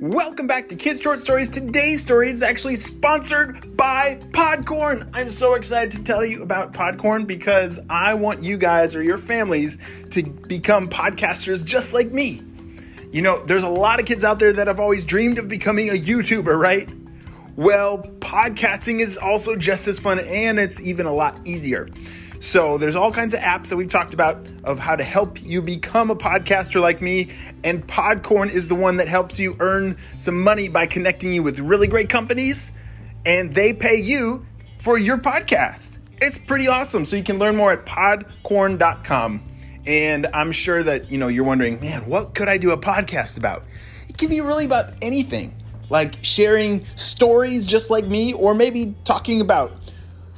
Welcome back to Kids Short Stories. Today's story is actually sponsored by Podcorn. I'm so excited to tell you about Podcorn because I want you guys or your families to become podcasters just like me. You know, there's a lot of kids out there that have always dreamed of becoming a YouTuber, right? Well, podcasting is also just as fun and it's even a lot easier. So there's all kinds of apps that we've talked about of how to help you become a podcaster like me, and Podcorn is the one that helps you earn some money by connecting you with really great companies, and they pay you for your podcast. It's pretty awesome. So you can learn more at podcorn.com. And I'm sure that you know you're wondering, man, what could I do a podcast about? It can be really about anything, like sharing stories just like me, or maybe talking about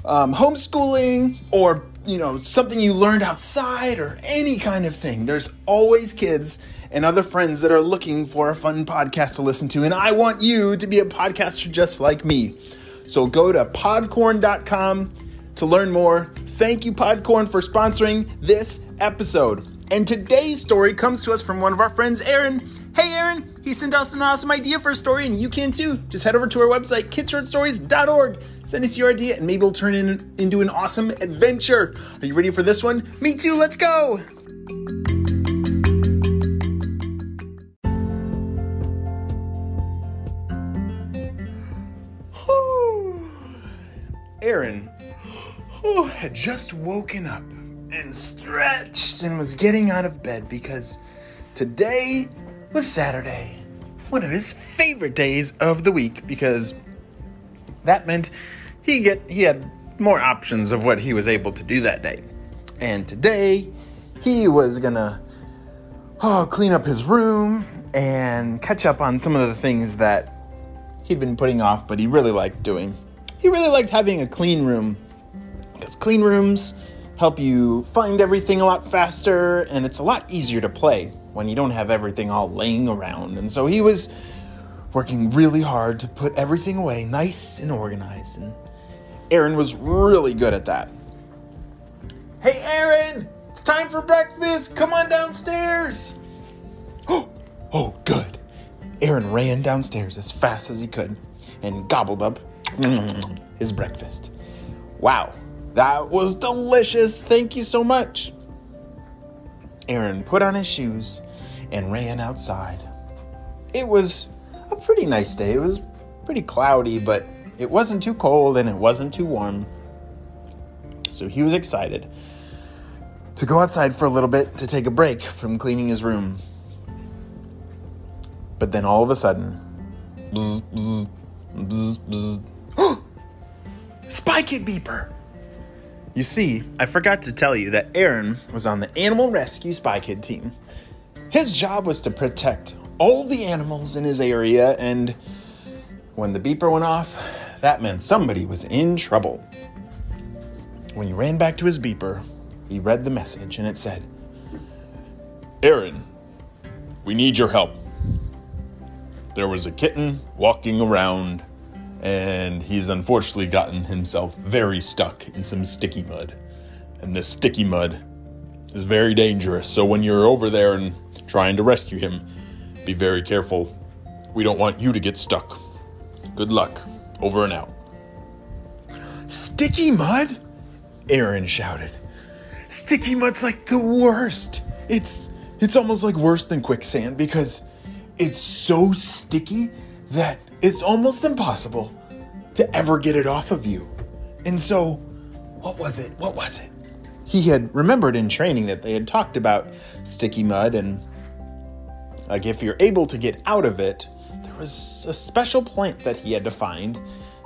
um, homeschooling or you know, something you learned outside or any kind of thing. There's always kids and other friends that are looking for a fun podcast to listen to. And I want you to be a podcaster just like me. So go to podcorn.com to learn more. Thank you, Podcorn, for sponsoring this episode. And today's story comes to us from one of our friends, Aaron. Hey, Aaron, he sent us an awesome idea for a story, and you can too. Just head over to our website, kidshortstories.org. Send us your idea, and maybe we'll turn it into an awesome adventure. Are you ready for this one? Me too, let's go! Aaron had just woken up and stretched and was getting out of bed because today was Saturday, one of his favorite days of the week because that meant he get he had more options of what he was able to do that day. And today he was gonna oh, clean up his room and catch up on some of the things that he'd been putting off, but he really liked doing. He really liked having a clean room because clean rooms help you find everything a lot faster and it's a lot easier to play when you don't have everything all laying around. And so he was working really hard to put everything away nice and organized. And Aaron was really good at that. Hey, Aaron, it's time for breakfast. Come on downstairs. Oh, oh, good. Aaron ran downstairs as fast as he could and gobbled up his breakfast. Wow, that was delicious. Thank you so much. Aaron put on his shoes and ran outside. It was a pretty nice day. It was pretty cloudy, but it wasn't too cold and it wasn't too warm. So he was excited to go outside for a little bit to take a break from cleaning his room. But then all of a sudden, bzz, bzz, bzz, bzz. Spy beeper! You see, I forgot to tell you that Aaron was on the Animal Rescue Spy Kid team. His job was to protect all the animals in his area, and when the beeper went off, that meant somebody was in trouble. When he ran back to his beeper, he read the message, and it said, Aaron, we need your help. There was a kitten walking around and he's unfortunately gotten himself very stuck in some sticky mud. And this sticky mud is very dangerous, so when you're over there and trying to rescue him, be very careful. We don't want you to get stuck. Good luck. Over and out. Sticky mud? Aaron shouted. Sticky mud's like the worst. It's it's almost like worse than quicksand because it's so sticky that it's almost impossible to ever get it off of you. And so, what was it? What was it? He had remembered in training that they had talked about sticky mud and like if you're able to get out of it, there was a special plant that he had to find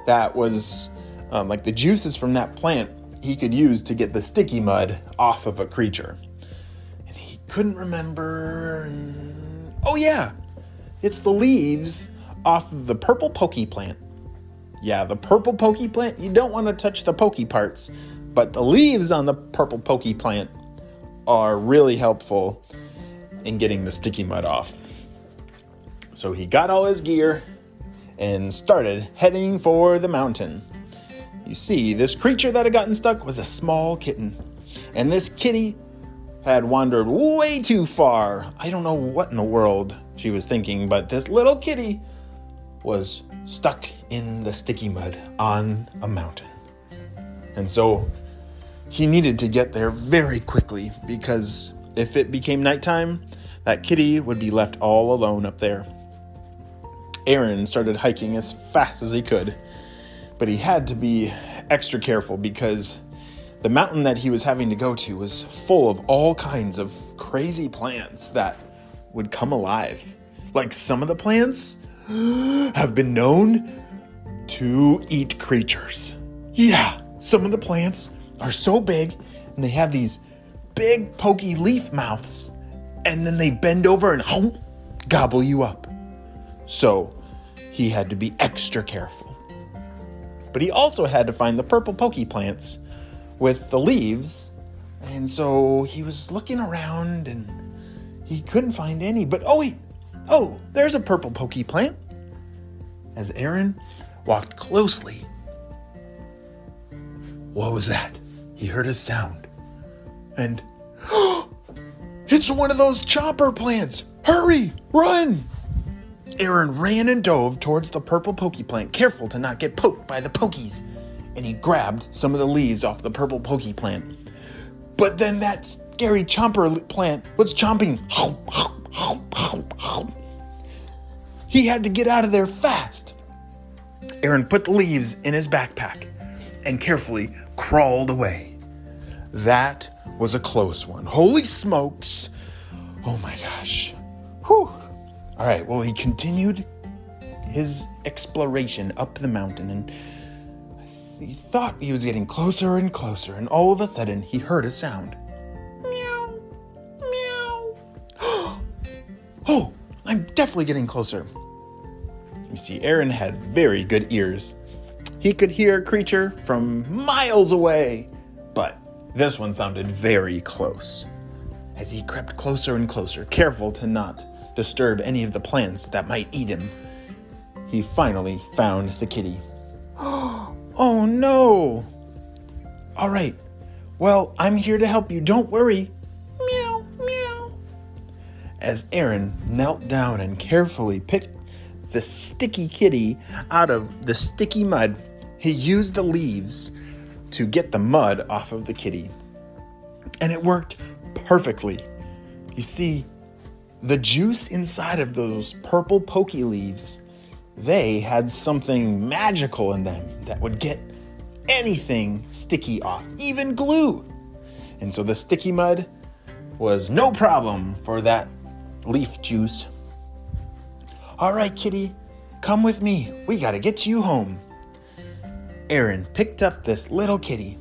that was um, like the juices from that plant he could use to get the sticky mud off of a creature. And he couldn't remember. Oh, yeah, it's the leaves off the purple pokey plant. Yeah, the purple pokey plant, you don't want to touch the pokey parts, but the leaves on the purple pokey plant are really helpful in getting the sticky mud off. So he got all his gear and started heading for the mountain. You see, this creature that had gotten stuck was a small kitten, and this kitty had wandered way too far. I don't know what in the world she was thinking, but this little kitty was stuck in the sticky mud on a mountain. And so he needed to get there very quickly because if it became nighttime, that kitty would be left all alone up there. Aaron started hiking as fast as he could, but he had to be extra careful because the mountain that he was having to go to was full of all kinds of crazy plants that would come alive. Like some of the plants have been known to eat creatures. Yeah, some of the plants are so big and they have these big pokey leaf mouths and then they bend over and hum, gobble you up. So he had to be extra careful. But he also had to find the purple pokey plants with the leaves, and so he was looking around and he couldn't find any. But oh, wait, oh, there's a purple pokey plant. As Aaron walked closely, what was that? He heard a sound. And it's one of those chopper plants. Hurry, run! Aaron ran and dove towards the purple pokey plant, careful to not get poked by the pokies. And he grabbed some of the leaves off the purple pokey plant. But then that scary chomper plant was chomping. He had to get out of there fast. Aaron put the leaves in his backpack and carefully crawled away. That was a close one. Holy smokes! Oh my gosh. Whew. All right, well, he continued his exploration up the mountain and he thought he was getting closer and closer, and all of a sudden he heard a sound. I'm definitely getting closer. You see, Aaron had very good ears. He could hear a creature from miles away, but this one sounded very close. As he crept closer and closer, careful to not disturb any of the plants that might eat him, he finally found the kitty. oh no! All right, well, I'm here to help you, don't worry. As Aaron knelt down and carefully picked the sticky kitty out of the sticky mud, he used the leaves to get the mud off of the kitty. And it worked perfectly. You see, the juice inside of those purple pokey leaves, they had something magical in them that would get anything sticky off, even glue. And so the sticky mud was no problem for that leaf juice. All right, kitty, come with me. We gotta get you home. Aaron picked up this little kitty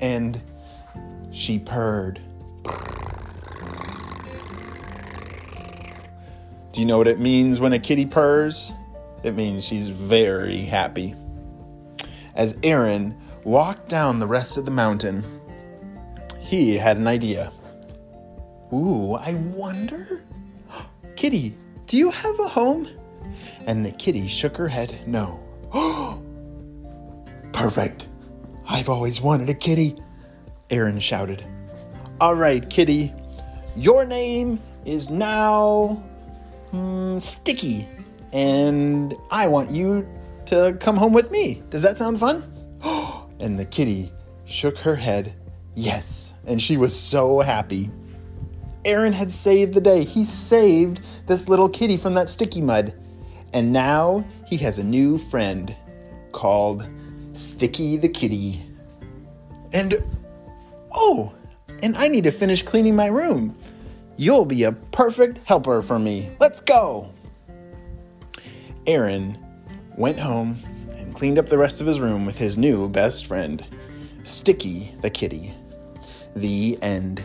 and she purred. Do you know what it means when a kitty purrs? It means she's very happy. As Aaron walked down the rest of the mountain, he had an idea. Ooh, I wonder. Kitty, do you have a home? And the kitty shook her head no. Perfect. I've always wanted a kitty, Aaron shouted. All right, kitty, your name is now mm, Sticky, and I want you to come home with me. Does that sound fun? and the kitty shook her head, yes, and she was so happy. Aaron had saved the day. He saved this little kitty from that sticky mud. And now he has a new friend called Sticky the Kitty. And oh, and I need to finish cleaning my room. You'll be a perfect helper for me. Let's go. Aaron went home and cleaned up the rest of his room with his new best friend, Sticky the Kitty. The end.